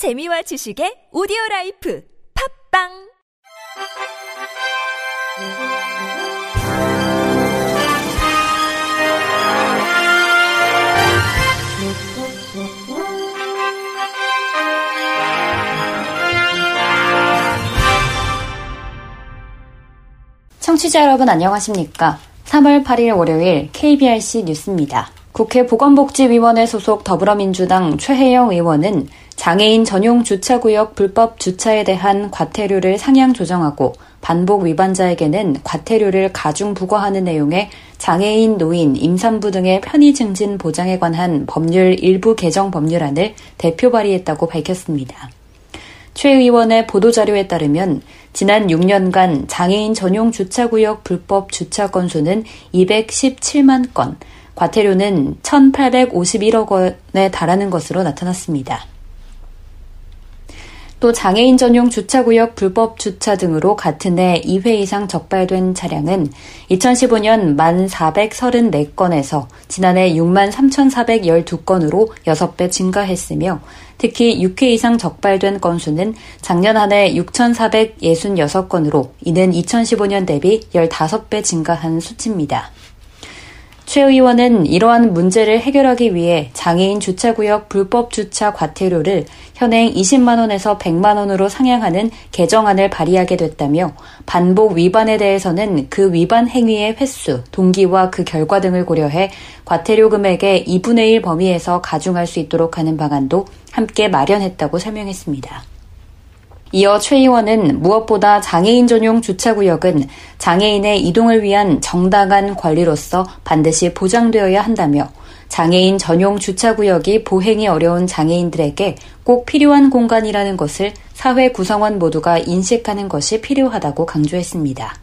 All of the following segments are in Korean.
재미와 지식의 오디오 라이프 팟빵 청취자 여러분 안녕하십니까? 3월 8일 월요일 KBRC 뉴스입니다. 국회 보건복지위원회 소속 더불어민주당 최혜영 의원은 장애인 전용 주차구역 불법 주차에 대한 과태료를 상향 조정하고 반복 위반자에게는 과태료를 가중 부과하는 내용의 장애인, 노인, 임산부 등의 편의 증진 보장에 관한 법률 일부 개정 법률안을 대표 발의했다고 밝혔습니다. 최 의원의 보도자료에 따르면 지난 6년간 장애인 전용 주차구역 불법 주차 건수는 217만 건, 과태료는 1,851억 원에 달하는 것으로 나타났습니다. 또 장애인 전용 주차구역 불법 주차 등으로 같은 해 2회 이상 적발된 차량은 2015년 1,434건에서 지난해 6만 3,412건으로 6배 증가했으며 특히 6회 이상 적발된 건수는 작년 한 해 6,466건으로 이는 2015년 대비 15배 증가한 수치입니다. 최 의원은 이러한 문제를 해결하기 위해 장애인 주차구역 불법 주차 과태료를 현행 20만 원에서 100만 원으로 상향하는 개정안을 발의하게 됐다며 반복 위반에 대해서는 그 위반 행위의 횟수, 동기와 그 결과 등을 고려해 과태료 금액의 2분의 1 범위에서 가중할 수 있도록 하는 방안도 함께 마련했다고 설명했습니다. 이어 최 의원은 무엇보다 장애인 전용 주차구역은 장애인의 이동을 위한 정당한 권리로서 반드시 보장되어야 한다며 장애인 전용 주차구역이 보행이 어려운 장애인들에게 꼭 필요한 공간이라는 것을 사회 구성원 모두가 인식하는 것이 필요하다고 강조했습니다.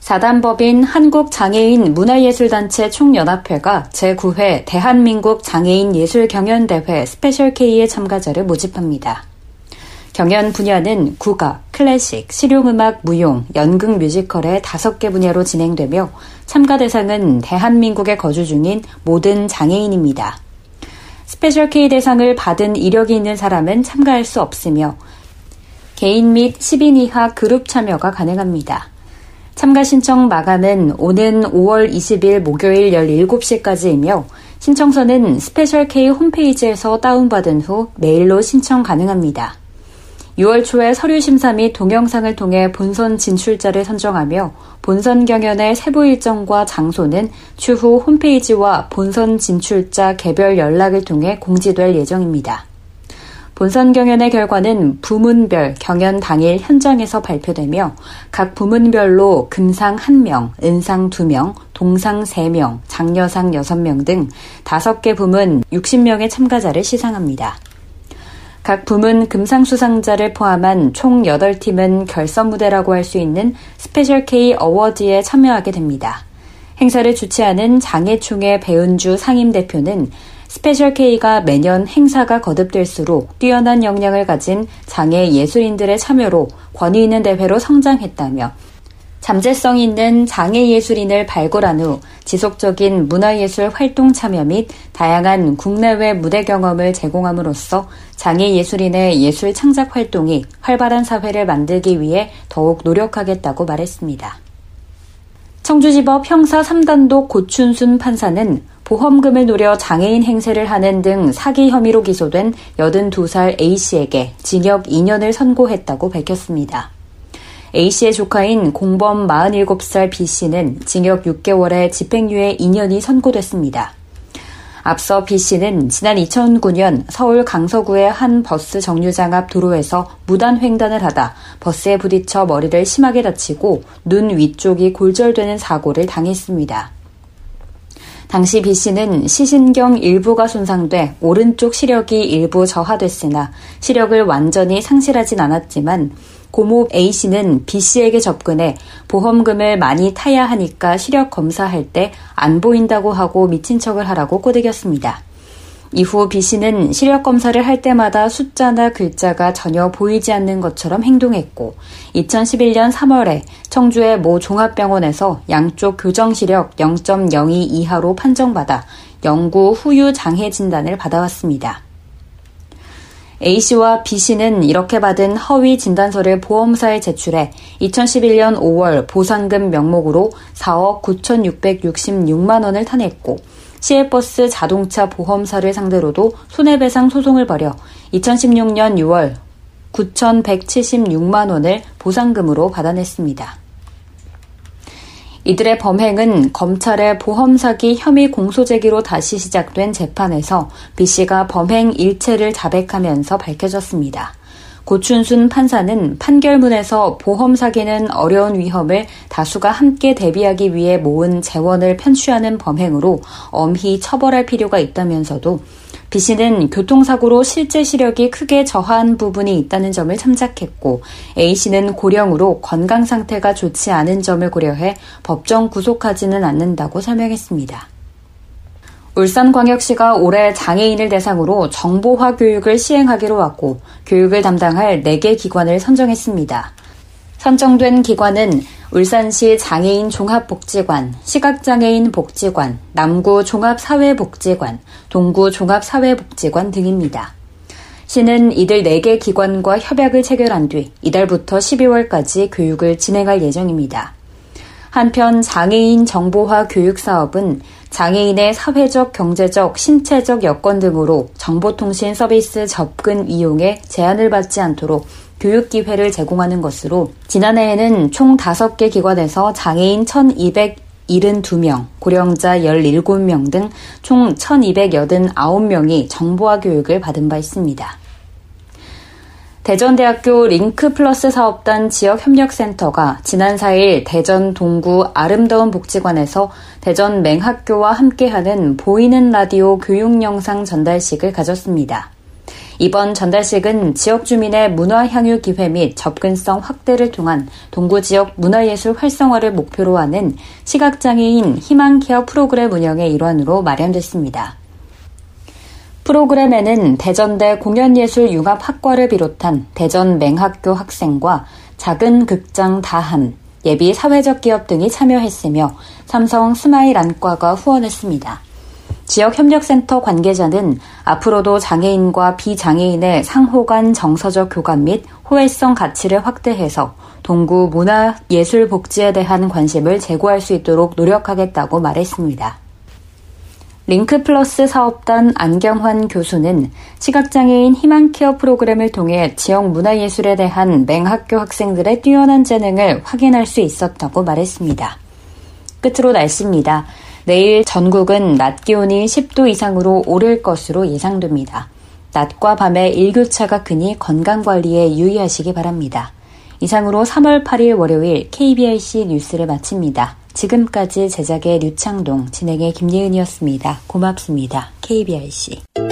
사단법인 한국장애인 문화예술단체 총연합회가 제9회 대한민국 장애인 예술경연대회 스페셜 K의 참가자를 모집합니다. 경연 분야는 국악, 클래식, 실용음악, 무용, 연극 뮤지컬의 다섯 개 분야로 진행되며 참가 대상은 대한민국에 거주 중인 모든 장애인입니다. 스페셜 K 대상을 받은 이력이 있는 사람은 참가할 수 없으며 개인 및 10인 이하 그룹 참여가 가능합니다. 참가 신청 마감은 오는 5월 20일 목요일 17시까지이며 신청서는 스페셜 K 홈페이지에서 다운받은 후 메일로 신청 가능합니다. 6월 초에 서류 심사 및 동영상을 통해 본선 진출자를 선정하며 본선 경연의 세부 일정과 장소는 추후 홈페이지와 본선 진출자 개별 연락을 통해 공지될 예정입니다. 본선 경연의 결과는 부문별 경연 당일 현장에서 발표되며 각 부문별로 금상 1명, 은상 2명, 동상 3명, 장려상 6명 등 5개 부문 60명의 참가자를 시상합니다. 각 부문 금상수상자를 포함한 총 8팀은 결선 무대라고 할 수 있는 스페셜 K 어워드에 참여하게 됩니다. 행사를 주최하는 장애총회 배은주 상임 대표는 스페셜 K가 매년 행사가 거듭될수록 뛰어난 역량을 가진 장애 예술인들의 참여로 권위 있는 대회로 성장했다며 잠재성 있는 장애 예술인을 발굴한 후 지속적인 문화예술 활동 참여 및 다양한 국내외 무대 경험을 제공함으로써 장애 예술인의 예술 창작 활동이 활발한 사회를 만들기 위해 더욱 노력하겠다고 말했습니다. 청주지법 형사 3단독 고춘순 판사는 보험금을 노려 장애인 행세를 하는 등 사기 혐의로 기소된 82살 A씨에게 징역 2년을 선고했다고 밝혔습니다. A씨의 조카인 공범 47살 B씨는 징역 6개월에 집행유예 2년이 선고됐습니다. 앞서 B씨는 지난 2009년 서울 강서구의 한 버스 정류장 앞 도로에서 무단 횡단을 하다 버스에 부딪혀 머리를 심하게 다치고 눈 위쪽이 골절되는 사고를 당했습니다. 당시 B씨는 시신경 일부가 손상돼 오른쪽 시력이 일부 저하됐으나 시력을 완전히 상실하진 않았지만 고모 A씨는 B씨에게 접근해 보험금을 많이 타야 하니까 시력 검사할 때 안 보인다고 하고 미친 척을 하라고 꼬드겼습니다. 이후 B씨는 시력 검사를 할 때마다 숫자나 글자가 전혀 보이지 않는 것처럼 행동했고 2011년 3월에 청주의 모 종합병원에서 양쪽 교정 시력 0.02 이하로 판정받아 영구 후유 장애 진단을 받아왔습니다. A씨와 B씨는 이렇게 받은 허위 진단서를 보험사에 제출해 2011년 5월 보상금 명목으로 4억 9,666만 원을 타냈고 시외버스 자동차 보험사를 상대로도 손해배상 소송을 벌여 2016년 6월 9,176만 원을 보상금으로 받아냈습니다. 이들의 범행은 검찰의 보험 사기 혐의 공소 제기로 다시 시작된 재판에서 B 씨가 범행 일체를 자백하면서 밝혀졌습니다. 고춘순 판사는 판결문에서 보험 사기는 어려운 위험을 다수가 함께 대비하기 위해 모은 재원을 편취하는 범행으로 엄히 처벌할 필요가 있다면서도 B 씨는 교통사고로 실제 시력이 크게 저하한 부분이 있다는 점을 참작했고 A 씨는 고령으로 건강 상태가 좋지 않은 점을 고려해 법정 구속하지는 않는다고 설명했습니다. 울산광역시가 올해 장애인을 대상으로 정보화 교육을 시행하기로 왔고 교육을 담당할 4개 기관을 선정했습니다. 선정된 기관은 울산시 장애인 종합복지관, 시각장애인 복지관, 남구 종합사회복지관, 동구 종합사회복지관 등입니다. 시는 이들 4개 기관과 협약을 체결한 뒤 이달부터 12월까지 교육을 진행할 예정입니다. 한편 장애인 정보화 교육 사업은 장애인의 사회적, 경제적, 신체적 여건 등으로 정보통신 서비스 접근 이용에 제한을 받지 않도록 교육 기회를 제공하는 것으로 지난해에는 총 5개 기관에서 장애인 1272명, 고령자 17명 등 총 1289명이 정보화 교육을 받은 바 있습니다. 대전대학교 링크플러스 사업단 지역협력센터가 지난 4일 대전 동구 아름다운 복지관에서 대전 맹학교와 함께하는 보이는 라디오 교육 영상 전달식을 가졌습니다. 이번 전달식은 지역 주민의 문화 향유 기회 및 접근성 확대를 통한 동구 지역 문화예술 활성화를 목표로 하는 시각장애인 희망 케어 프로그램 운영의 일환으로 마련됐습니다. 프로그램에는 대전대 공연예술융합학과를 비롯한 대전 맹학교 학생과 작은 극장 다함, 예비 사회적 기업 등이 참여했으며 삼성 스마일 안과가 후원했습니다. 지역협력센터 관계자는 앞으로도 장애인과 비장애인의 상호 간 정서적 교감 및 호혜성 가치를 확대해서 동구 문화 예술 복지에 대한 관심을 제고할 수 있도록 노력하겠다고 말했습니다. 링크 플러스 사업단 안경환 교수는 시각장애인 희망케어 프로그램을 통해 지역 문화예술에 대한 맹학교 학생들의 뛰어난 재능을 확인할 수 있었다고 말했습니다. 끝으로 날씨입니다. 내일 전국은 낮 기온이 10도 이상으로 오를 것으로 예상됩니다. 낮과 밤에 일교차가 크니 건강관리에 유의하시기 바랍니다. 이상으로 3월 8일 월요일 KBRC 뉴스를 마칩니다. 지금까지 제작의 류창동, 진행의 김예은이었습니다. 고맙습니다. KBRC.